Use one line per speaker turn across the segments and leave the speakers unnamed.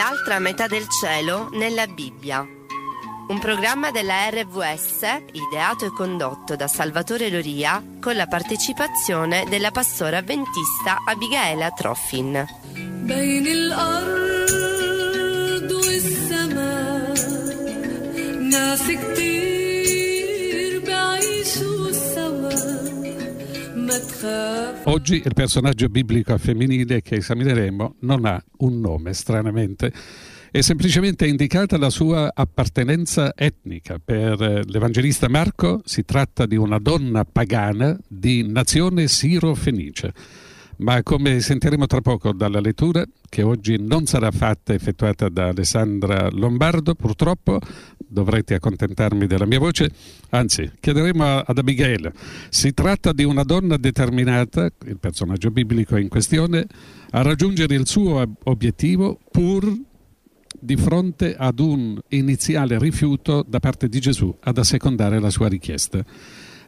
L'altra metà del cielo nella Bibbia. Un programma della RVS ideato e condotto da Salvatore Loria con la partecipazione della pastora avventista Abigaela Troffin.
بين الأرض والسماء ناس كتير
Oggi il personaggio biblico femminile che esamineremo non ha un nome, stranamente. È semplicemente indicata la sua appartenenza etnica. Per eh, l'Evangelista Marco si tratta di una donna pagana di nazione siro-fenice. Ma come sentiremo tra poco dalla lettura, che oggi non sarà fatta effettuata da Alessandra Lombardo, purtroppo dovrete accontentarmi della mia voce, anzi chiederemo ad Abigail. Si tratta di una donna determinata, il personaggio biblico in questione, a raggiungere il suo ob- obiettivo pur di fronte ad un iniziale rifiuto da parte di Gesù ad assecondare la sua richiesta.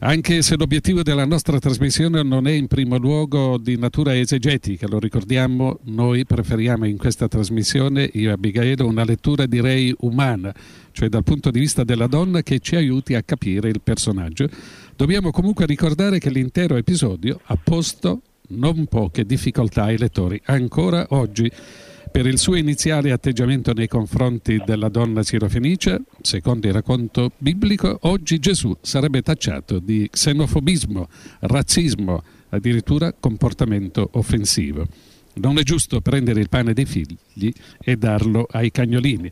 Anche se l'obiettivo della nostra trasmissione non è in primo luogo di natura esegetica, lo ricordiamo, noi preferiamo in questa trasmissione, io e Abigail, una lettura direi umana, cioè dal punto di vista della donna che ci aiuti a capire il personaggio. Dobbiamo comunque ricordare che l'intero episodio ha posto non poche difficoltà ai lettori, ancora oggi per il suo iniziale atteggiamento nei confronti della donna sirofenice, secondo il racconto biblico, oggi Gesù sarebbe tacciato di xenofobismo, razzismo, addirittura comportamento offensivo. Non è giusto prendere il pane dei figli e darlo ai cagnolini,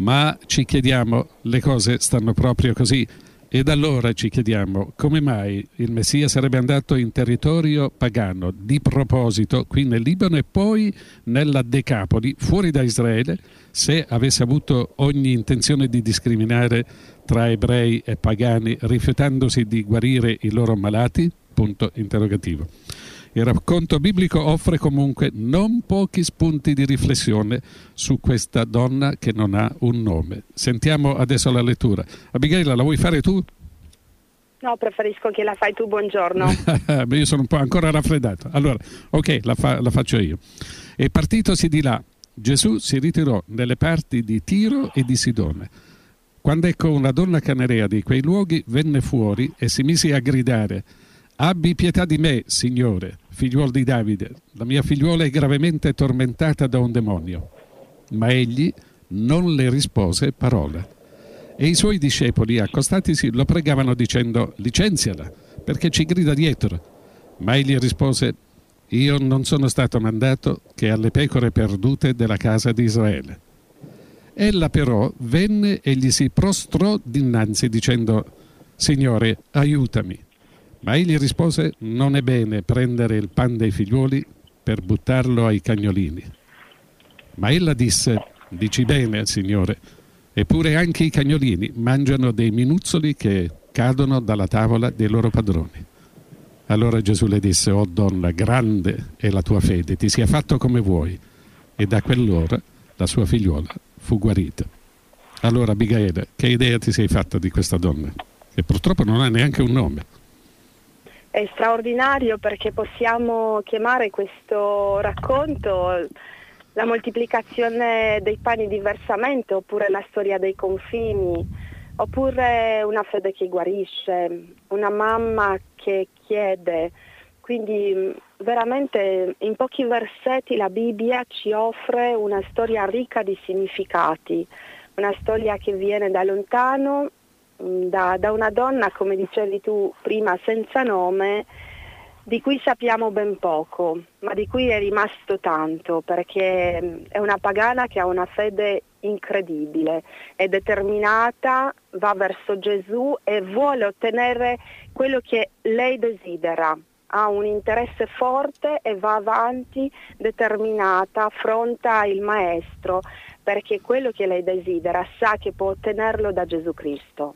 ma ci chiediamo, le cose stanno proprio così. Ed allora ci chiediamo come mai il Messia sarebbe andato in territorio pagano di proposito qui nel Libano e poi nella Decapoli, fuori da Israele, se avesse avuto ogni intenzione di discriminare tra ebrei e pagani, rifiutandosi di guarire i loro malati? Punto interrogativo. Il racconto biblico offre comunque non pochi spunti di riflessione su questa donna che non ha un nome. Sentiamo adesso la lettura. Abigail, la vuoi fare tu?
No, preferisco che la fai tu, buongiorno.
Beh, io sono un po' ancora raffreddato. Allora, ok, la, fa- la faccio io. E partitosi di là, Gesù si ritirò nelle parti di Tiro e di Sidone. Quando ecco una donna canarea di quei luoghi venne fuori e si mise a gridare Abbi pietà di me, Signore, figliuol di Davide. La mia figliuola è gravemente tormentata da un demonio. Ma egli non le rispose parola. E i suoi discepoli, accostatisi, lo pregavano dicendo licenziala, perché ci grida dietro. Ma egli rispose io non sono stato mandato che alle pecore perdute della casa di Israele. Ella però venne e gli si prostrò dinanzi dicendo Signore, aiutami. Ma egli rispose non è bene prendere il pan dei figliuoli per buttarlo ai cagnolini. Ma ella disse dici bene, Signore, eppure anche i cagnolini mangiano dei minuzzoli che cadono dalla tavola dei loro padroni. Allora Gesù le disse, oh donna, grande è la tua fede, ti sia fatto come vuoi. E da quell'ora la sua figliuola fu guarita. Allora Abigaele, che idea ti sei fatta di questa donna? Che purtroppo non ha neanche un nome.
È straordinario perché possiamo chiamare questo racconto la moltiplicazione dei pani diversamente, oppure la storia dei confini, oppure una fede che guarisce, una mamma che chiede. Quindi veramente in pochi versetti la Bibbia ci offre una storia ricca di significati, una storia che viene da lontano, da, da una donna, come dicevi tu prima, senza nome, di cui sappiamo ben poco, ma di cui è rimasto tanto, perché mh, è una pagana che ha una fede incredibile, è determinata, va verso Gesù e vuole ottenere quello che lei desidera. Ha un interesse forte e va avanti determinata, affronta il maestro, perché quello che lei desidera sa che può ottenerlo da Gesù Cristo.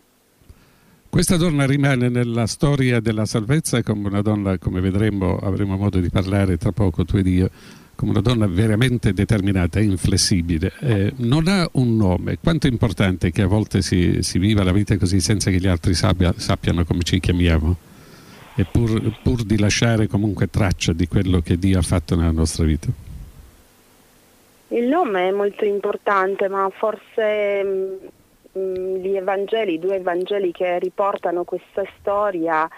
Questa donna rimane nella storia della salvezza come una donna, come vedremo, avremo modo di parlare tra poco tu ed io, come una donna veramente determinata e inflessibile. Eh, non ha un nome. Quanto è importante che a volte si, si viva la vita così senza che gli altri sappia, sappiano come ci chiamiamo e pur, pur di lasciare comunque traccia di quello che Dio ha fatto nella nostra vita.
Il nome è molto importante, ma forse mh, gli Evangeli, i due Evangeli che riportano questa storia,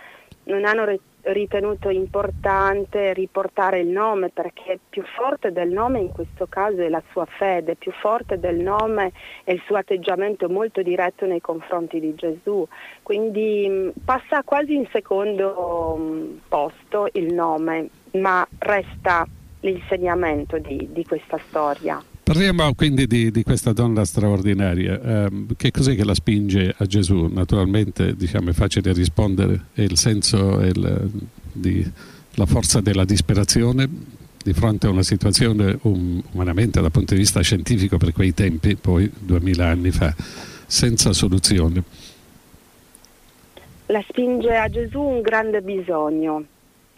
non hanno re- ritenuto importante riportare il nome perché più forte del nome in questo caso è la sua fede, più forte del nome è il suo atteggiamento molto diretto nei confronti di Gesù. Quindi mh, passa quasi in secondo mh, posto il nome, ma resta l'insegnamento di, di questa storia.
Parliamo quindi di, di, questa donna straordinaria. Eh, che cos'è che la spinge a Gesù? Naturalmente diciamo, è facile rispondere, è il senso è il, di, la forza della disperazione di fronte a una situazione um, umanamente dal punto di vista scientifico per quei tempi, poi duemila anni fa, senza soluzione.
La spinge a Gesù un grande bisogno,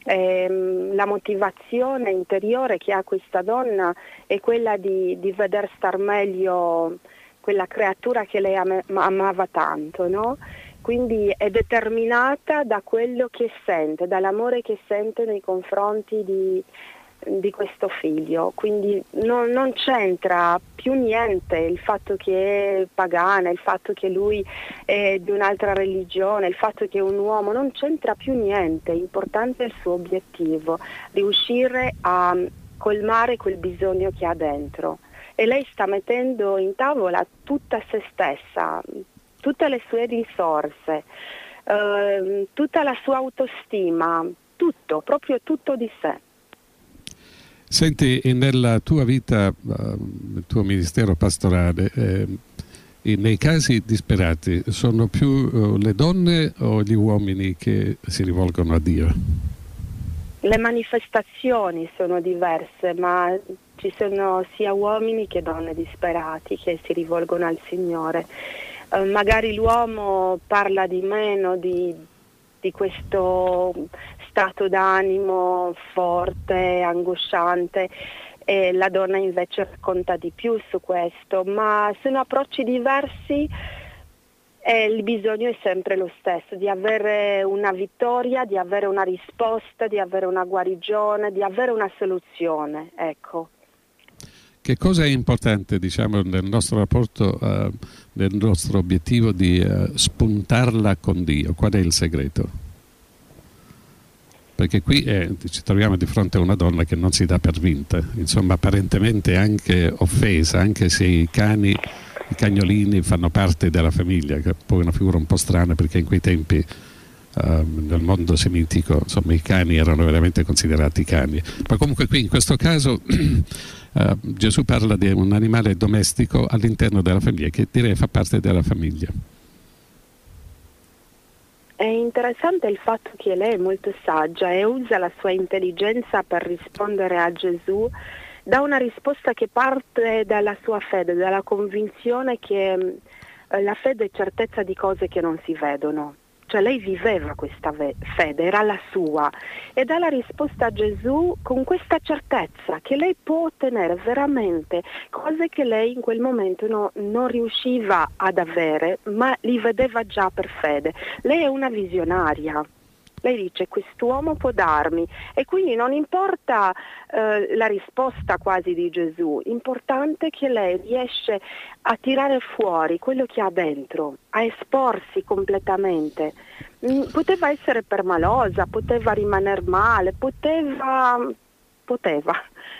ehm, la motivazione interiore che ha questa donna è quella di, di veder star meglio quella creatura che lei am- amava tanto, no? Quindi è determinata da quello che sente, dall'amore che sente nei confronti di, di questo figlio, quindi non, non, c'entra più niente il fatto che è pagana, il fatto che lui è di un'altra religione, il fatto che è un uomo, non c'entra più niente, importante è il suo obiettivo, riuscire a colmare quel bisogno che ha dentro. E lei sta mettendo in tavola tutta se stessa, tutte le sue risorse, eh, tutta la sua autostima, tutto, proprio tutto di sé.
Senti, nella tua vita, nel uh, tuo ministero pastorale, eh, nei casi disperati sono più uh, le donne o gli uomini che si rivolgono a Dio?
Le manifestazioni sono diverse, ma ci sono sia uomini che donne disperati che si rivolgono al Signore. Uh, magari l'uomo parla di meno di, di questo stato d'animo forte, angosciante e la donna invece racconta di più su questo, ma sono approcci diversi e il bisogno è sempre lo stesso, di avere una vittoria, di avere una risposta, di avere una guarigione, di avere una soluzione. Ecco.
Che cosa è importante diciamo, nel nostro rapporto, uh, nel nostro obiettivo di uh, spuntarla con Dio? Qual è il segreto? Perché qui eh, ci troviamo di fronte a una donna che non si dà per vinta, insomma apparentemente anche offesa, anche se i cani, i cagnolini fanno parte della famiglia, che è poi una figura un po' strana perché in quei tempi Uh, nel mondo semitico insomma, i cani erano veramente considerati cani. Ma comunque qui in questo caso uh, Gesù parla di un animale domestico all'interno della famiglia che direi fa parte della famiglia
è interessante il fatto che lei è molto saggia e usa la sua intelligenza per rispondere a Gesù, dà una risposta che parte dalla sua fede, dalla convinzione che eh, la fede è certezza di cose che non si vedono cioè lei viveva questa fede, era la sua e dà la risposta a Gesù con questa certezza che lei può ottenere veramente cose che lei in quel momento no, non riusciva ad avere, ma li vedeva già per fede. Lei è una visionaria lei dice quest'uomo può darmi e quindi non importa eh, la risposta quasi di Gesù, importante che lei riesce a tirare fuori quello che ha dentro, a esporsi completamente. Mm, poteva essere permalosa, poteva rimanere male, poteva poteva,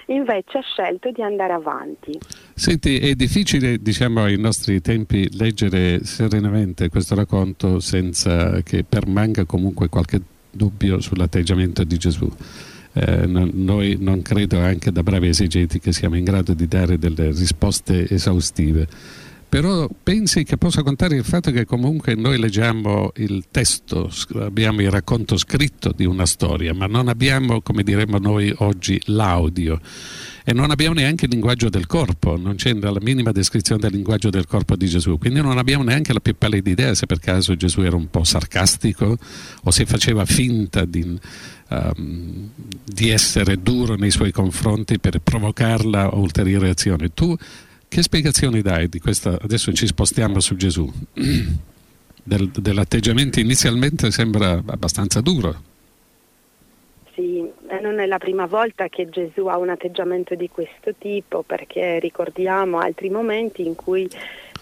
invece ha scelto di andare avanti.
Senti, è difficile, diciamo, ai nostri tempi leggere serenamente questo racconto senza che permanga comunque qualche dubbio sull'atteggiamento di Gesù. Eh, noi non credo anche da bravi esegeti che siamo in grado di dare delle risposte esaustive però pensi che possa contare il fatto che comunque noi leggiamo il testo, abbiamo il racconto scritto di una storia, ma non abbiamo, come diremmo noi oggi, l'audio e non abbiamo neanche il linguaggio del corpo, non c'è la minima descrizione del linguaggio del corpo di Gesù, quindi non abbiamo neanche la più pallida idea se per caso Gesù era un po' sarcastico o se faceva finta di, um, di essere duro nei suoi confronti per provocarla a ulteriori azioni. Tu che spiegazioni dai di questa? Adesso ci spostiamo su Gesù. Del, dell'atteggiamento inizialmente sembra abbastanza duro.
Sì, non è la prima volta che Gesù ha un atteggiamento di questo tipo, perché ricordiamo altri momenti in cui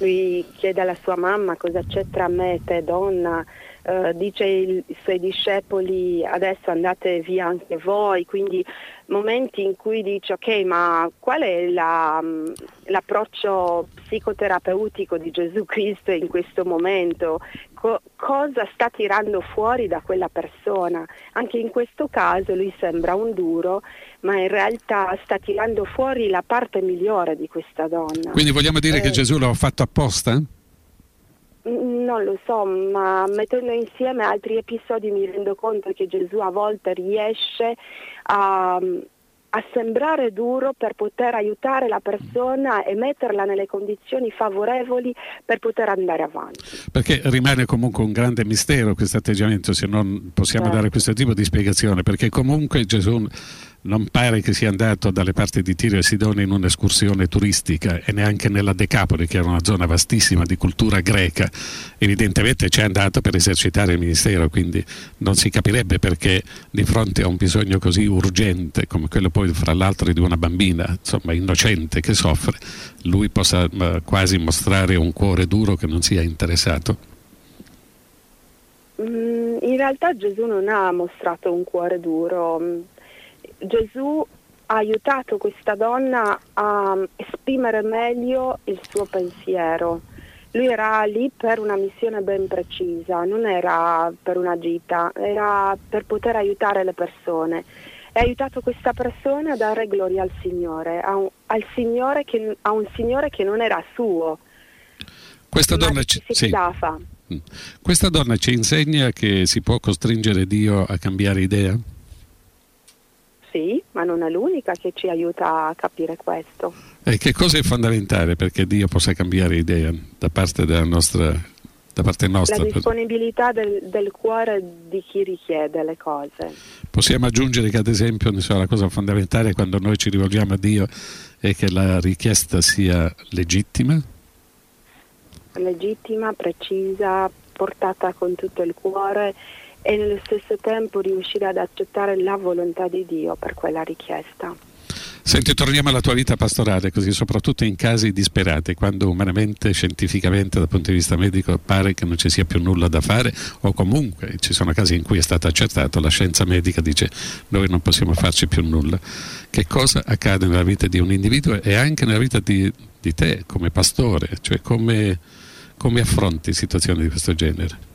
lui chiede alla sua mamma cosa c'è tra me e te donna, eh, dice ai suoi discepoli adesso andate via anche voi, quindi momenti in cui dice ok ma qual è la, mm, l'approccio psicoterapeutico di Gesù Cristo in questo momento? Co- cosa sta tirando fuori da quella persona? Anche in questo caso lui sembra un duro ma in realtà sta tirando fuori la parte migliore di questa donna.
Quindi vogliamo dire eh, che Gesù l'ha fatto apposta?
Non lo so, ma mettendo insieme altri episodi mi rendo conto che Gesù a volte riesce a, a sembrare duro per poter aiutare la persona e metterla nelle condizioni favorevoli per poter andare avanti.
Perché rimane comunque un grande mistero questo atteggiamento, se non possiamo certo. dare questo tipo di spiegazione, perché comunque Gesù non pare che sia andato dalle parti di Tiro e Sidone in un'escursione turistica e neanche nella Decapoli, che era una zona vastissima di cultura greca. Evidentemente ci è andato per esercitare il ministero, quindi non si capirebbe perché di fronte a un bisogno così urgente come quello poi fra l'altro di una bambina, insomma innocente che soffre, lui possa quasi mostrare un cuore duro che non sia interessato.
Mm, in realtà Gesù non ha mostrato un cuore duro Gesù ha aiutato questa donna a esprimere meglio il suo pensiero. Lui era lì per una missione ben precisa, non era per una gita, era per poter aiutare le persone. E ha aiutato questa persona a dare gloria al Signore, a un, al Signore che, a un Signore che non era suo.
Questa donna, ci, sì. Mm. Questa donna ci insegna che si può costringere Dio a cambiare idea?
Sì, ma non è l'unica che ci aiuta a capire questo.
E che cosa è fondamentale perché Dio possa cambiare idea da parte della nostra da parte nostra.
La disponibilità del, del, cuore di chi richiede le cose.
Possiamo aggiungere che ad esempio so, la cosa fondamentale quando noi ci rivolgiamo a Dio è che la richiesta sia legittima?
Legittima, precisa, portata con tutto il cuore e nello stesso tempo riuscire ad accettare la volontà di Dio per quella richiesta.
Senti, torniamo alla tua vita pastorale, così soprattutto in casi disperati, quando umanamente, scientificamente, dal punto di vista medico, pare che non ci sia più nulla da fare, o comunque ci sono casi in cui è stato accertato, la scienza medica dice noi non possiamo farci più nulla. Che cosa accade nella vita di un individuo e anche nella vita di, di te come pastore? Cioè come, come affronti situazioni di questo genere?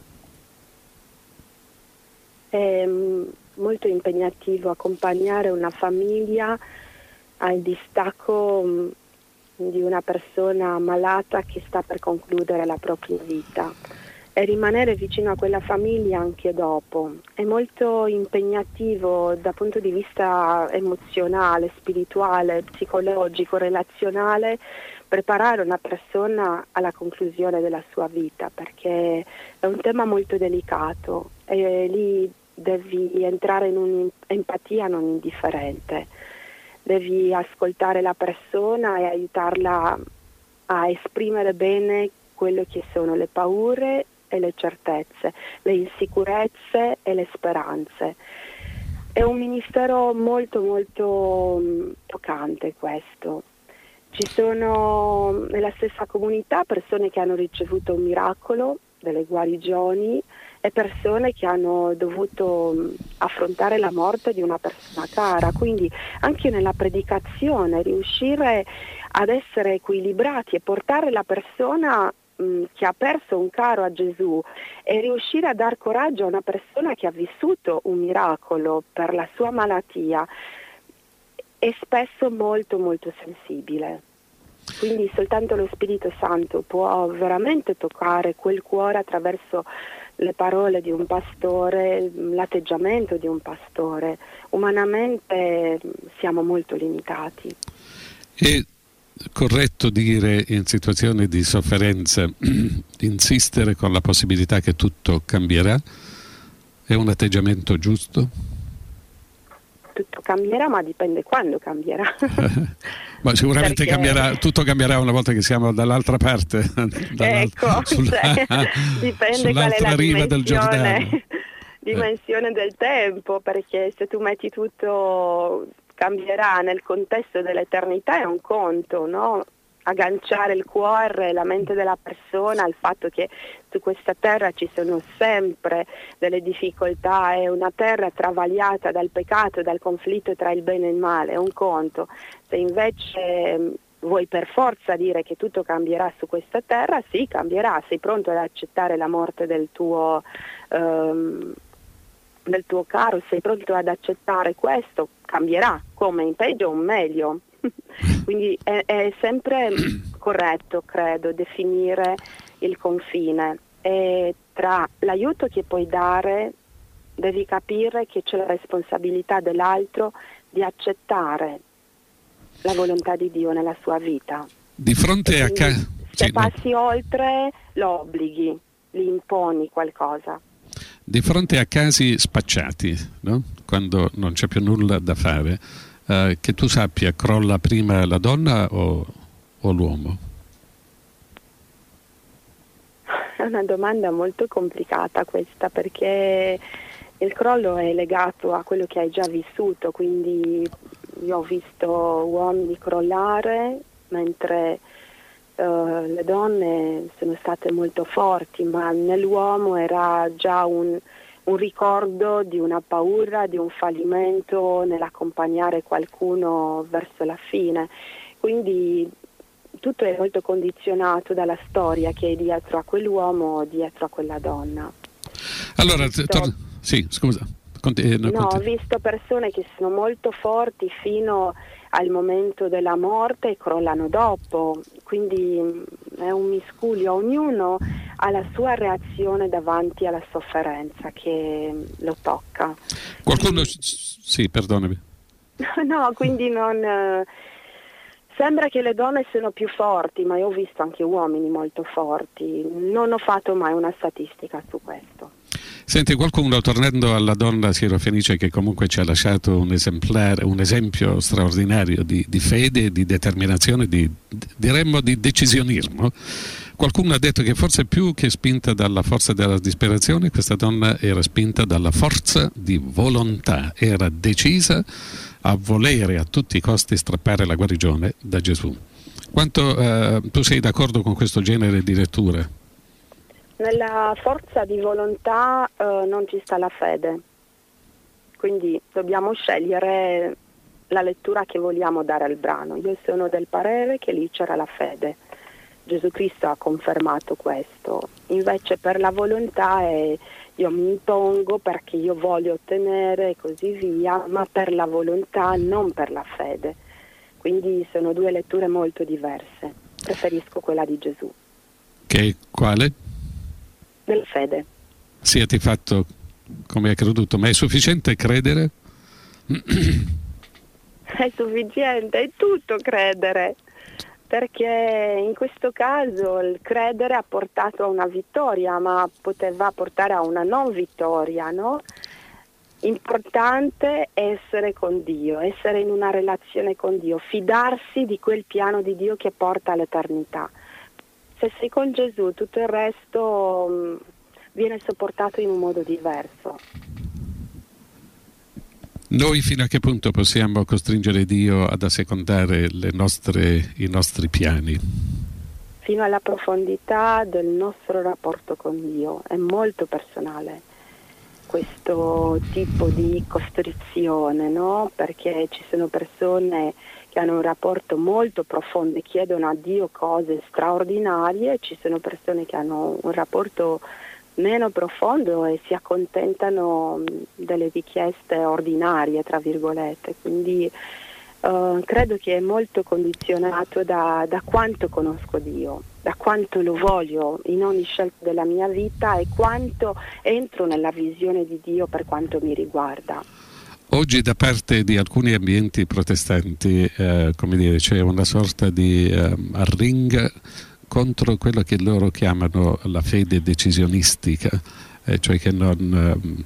È mm, molto impegnativo accompagnare una famiglia al distacco mm, di una persona malata che sta per concludere la propria vita e rimanere vicino a quella famiglia anche dopo. È molto impegnativo dal punto di vista emozionale, spirituale, psicologico, relazionale preparare una persona alla conclusione della sua vita perché è un tema molto delicato e lì devi entrare in un'empatia non indifferente, devi ascoltare la persona e aiutarla a esprimere bene quello che sono le paure e le certezze, le insicurezze e le speranze. È un ministero molto molto mm, toccante questo. Ci sono nella stessa comunità persone che hanno ricevuto un miracolo, delle guarigioni, e persone che hanno dovuto affrontare la morte di una persona cara, quindi anche nella predicazione riuscire ad essere equilibrati e portare la persona mh, che ha perso un caro a Gesù e riuscire a dar coraggio a una persona che ha vissuto un miracolo per la sua malattia è spesso molto molto sensibile. Quindi soltanto lo Spirito Santo può veramente toccare quel cuore attraverso le parole di un pastore, l'atteggiamento di un pastore. Umanamente siamo molto limitati.
È corretto dire in situazioni di sofferenza insistere con la possibilità che tutto cambierà? È un atteggiamento giusto?
Tutto cambierà, ma dipende quando cambierà.
ma sicuramente Perché... cambierà, tutto cambierà una volta che siamo dall'altra parte,
ecco, sulla,
cioè, dipende sull'altra riva del Giordano.
dimensione del tempo, perché se tu metti tutto cambierà nel contesto dell'eternità è un conto, no? Agganciare il cuore, la mente della persona al fatto che su questa terra ci sono sempre delle difficoltà, è una terra travagliata dal peccato, dal conflitto tra il bene e il male, è un conto. Se invece vuoi per forza dire che tutto cambierà su questa terra, sì, cambierà, sei pronto ad accettare la morte del tuo, ehm, del tuo caro, sei pronto ad accettare questo, cambierà, come in peggio o meglio. Quindi è, è, sempre corretto, credo, definire il confine e tra l'aiuto che puoi dare devi capire che c'è la responsabilità dell'altro di accettare la volontà di Dio nella sua vita.
Di fronte a che...
Se sì, passi no. oltre lo obblighi, gli imponi qualcosa.
Di fronte a casi spacciati, no? quando non c'è più nulla da fare, eh, che tu sappia, crolla prima la donna o, o l'uomo?
È una domanda molto complicata questa perché il crollo è legato a quello che hai già vissuto, quindi io ho visto uomini crollare mentre uh, le donne sono state molto forti, ma nell'uomo era già un, un ricordo di una paura, di un fallimento nell'accompagnare qualcuno verso la fine. Quindi tutto è molto condizionato dalla storia che è dietro a quell'uomo o dietro a quella donna.
Allora, tor- sì, scusa.
Eh, no, ho visto persone che sono molto forti fino al momento della morte e crollano dopo, quindi è un miscuglio, ognuno ha la sua reazione davanti alla sofferenza che lo tocca.
Qualcuno... Sì, perdonami.
no, quindi non... Eh, sembra che le donne siano più forti, ma io ho visto anche uomini molto forti, non ho fatto mai una statistica su questo.
Senti, qualcuno, tornando alla donna sirofenice che comunque ci ha lasciato un un esempio straordinario di, di fede, di determinazione, di, diremmo di decisionismo, qualcuno ha detto che forse più che spinta dalla forza della disperazione, questa donna era spinta dalla forza di volontà, era decisa a volere a tutti i costi strappare la guarigione da Gesù. Quanto eh, tu sei d'accordo con questo genere di lettura?
Nella forza di volontà eh, non ci sta la fede, quindi dobbiamo scegliere la lettura che vogliamo dare al brano. Io sono del parere che lì c'era la fede. Gesù Cristo ha confermato questo. Invece per la volontà è io mi impongo perché io voglio ottenere e così via, ma per la volontà, non per la fede. Quindi sono due letture molto diverse. Preferisco quella di Gesù.
Che quale?
Della fede.
Siete fatto come hai creduto, ma è sufficiente credere?
È sufficiente, è tutto credere, perché in questo caso il credere ha portato a una vittoria, ma poteva portare a una non vittoria, no? Importante è essere con Dio, essere in una relazione con Dio, fidarsi di quel piano di Dio che porta all'eternità se sei con Gesù tutto il resto mh, mm, viene sopportato in un modo diverso.
Noi fino a che punto possiamo costringere Dio ad assecondare nostre, i nostri piani?
Fino alla profondità del nostro rapporto con Dio, è molto personale questo tipo di costrizione, no? perché ci sono persone che hanno un rapporto molto profondo e chiedono a Dio cose straordinarie, ci sono persone che hanno un rapporto meno profondo e si accontentano delle richieste ordinarie, tra virgolette. Quindi uh, credo che è molto condizionato da, da quanto conosco Dio, da quanto lo voglio in ogni scelta della mia vita e quanto entro nella visione di Dio per quanto mi riguarda.
Oggi da parte di alcuni ambienti protestanti eh, dire, c'è una sorta di eh, arringa contro quello che loro chiamano la fede decisionistica, eh, cioè che non,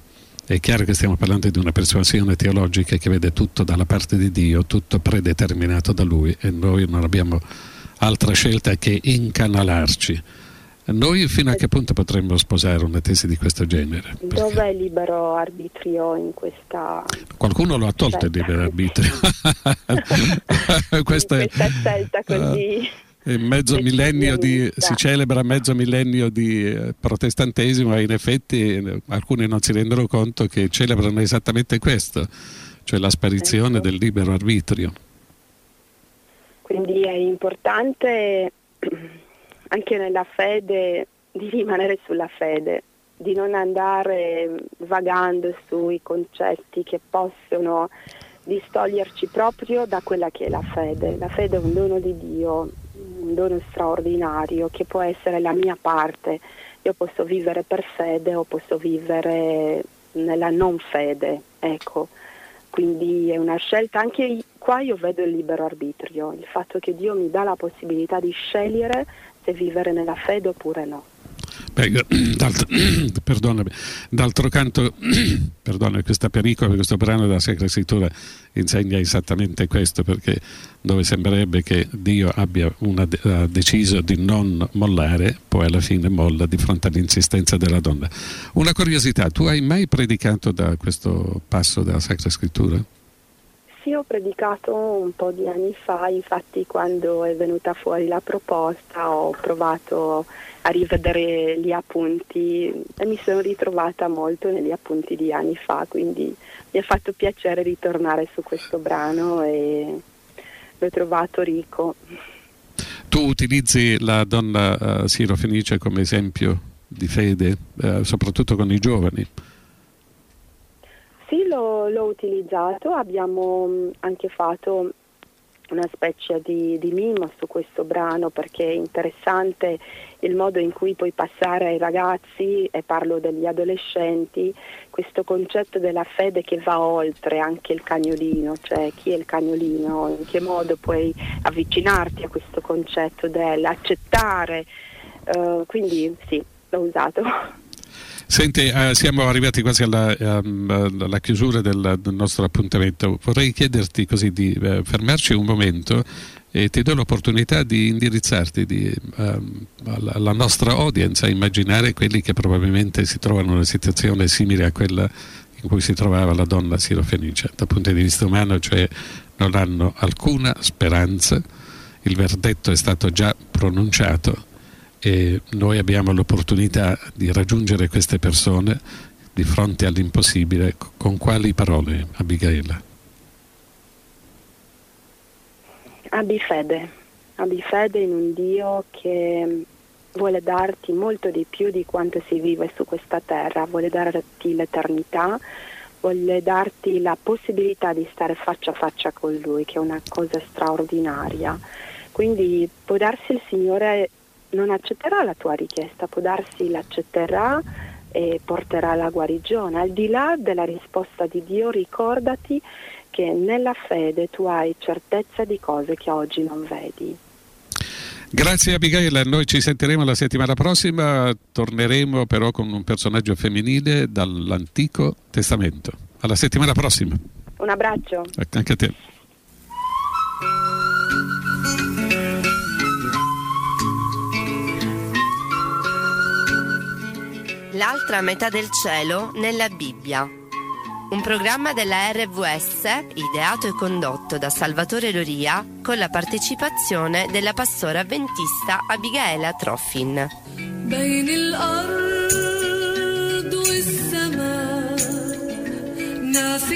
eh, è chiaro che stiamo parlando di una persuasione teologica che vede tutto dalla parte di Dio, tutto predeterminato da Lui e noi non abbiamo altra scelta che incanalarci. Noi fino a che punto potremmo sposare una tesi di questo genere?
Dov'è il libero arbitrio in questa...
Qualcuno lo ha tolto il libero arbitrio.
questa, in questa scelta così...
Uh, mezzo millennio di, si celebra mezzo millennio di eh, protestantesimo e in effetti eh, alcuni non si rendono conto che celebrano esattamente questo, cioè la sparizione ecco. del libero arbitrio.
Quindi è importante anche nella fede di rimanere sulla fede, di non andare vagando sui concetti che possono distoglierci proprio da quella che è la fede. La fede è un dono di Dio, un dono straordinario che può essere la mia parte. Io posso vivere per fede o posso vivere nella non fede, ecco. Quindi è una scelta, anche qua io vedo il libero arbitrio, il fatto che Dio mi dà la possibilità di scegliere se vivere nella fede oppure no.
Beh, d'altro, perdonami, d'altro canto, perdona, questa pericola, questo brano della Sacra Scrittura insegna esattamente questo, perché dove sembrerebbe che Dio abbia una, ha deciso di non mollare, poi alla fine molla di fronte all'insistenza della donna. Una curiosità, tu hai mai predicato da questo passo della Sacra Scrittura?
Sì, ho predicato un po' di anni fa, infatti quando è venuta fuori la proposta ho provato a rivedere gli appunti e mi sono ritrovata molto negli appunti di anni fa, quindi mi ha fatto piacere ritornare su questo brano e l'ho trovato ricco.
Tu utilizzi la donna uh, Siro Fenice come esempio di fede, uh, soprattutto con i giovani?
Sì, l'ho, l'ho utilizzato, abbiamo mm, anche fatto una specie di, di, mimo su questo brano perché è interessante il modo in cui puoi passare ai ragazzi, e parlo degli adolescenti, questo concetto della fede che va oltre anche il cagnolino, cioè chi è il cagnolino, in che modo puoi avvicinarti a questo concetto dell'accettare. Uh, quindi sì, l'ho usato.
Senti, eh, siamo arrivati quasi alla, um, alla chiusura del, del, nostro appuntamento. Vorrei chiederti così di eh, fermarci un momento e ti do l'opportunità di indirizzarti di, um, alla, alla, nostra audience a immaginare quelli che probabilmente si trovano in una situazione simile a quella in cui si trovava la donna sirofenice. Dal punto di vista umano, cioè non hanno alcuna speranza, il verdetto è stato già pronunciato e noi abbiamo l'opportunità di raggiungere queste persone di fronte all'impossibile con quali parole, Abigail?
Abbi fede, abbi fede in un Dio che vuole darti molto di più di quanto si vive su questa terra, vuole darti l'eternità, vuole darti la possibilità di stare faccia a faccia con Lui, che è una cosa straordinaria. Quindi può darsi il Signore non accetterà la tua richiesta, può darsi l'accetterà e porterà la guarigione. Al di là della risposta di Dio, ricordati che nella fede tu hai certezza di cose che oggi non vedi.
Grazie Abigail, noi ci sentiremo la settimana prossima, torneremo però con un personaggio femminile dall'Antico Testamento. Alla settimana prossima.
Un abbraccio.
Anche a te.
L'altra metà del cielo nella Bibbia. Un programma della RVS ideato e condotto da Salvatore Loria con la partecipazione della pastora avventista Abigaela Troffin. بين الأرض والسماء ناس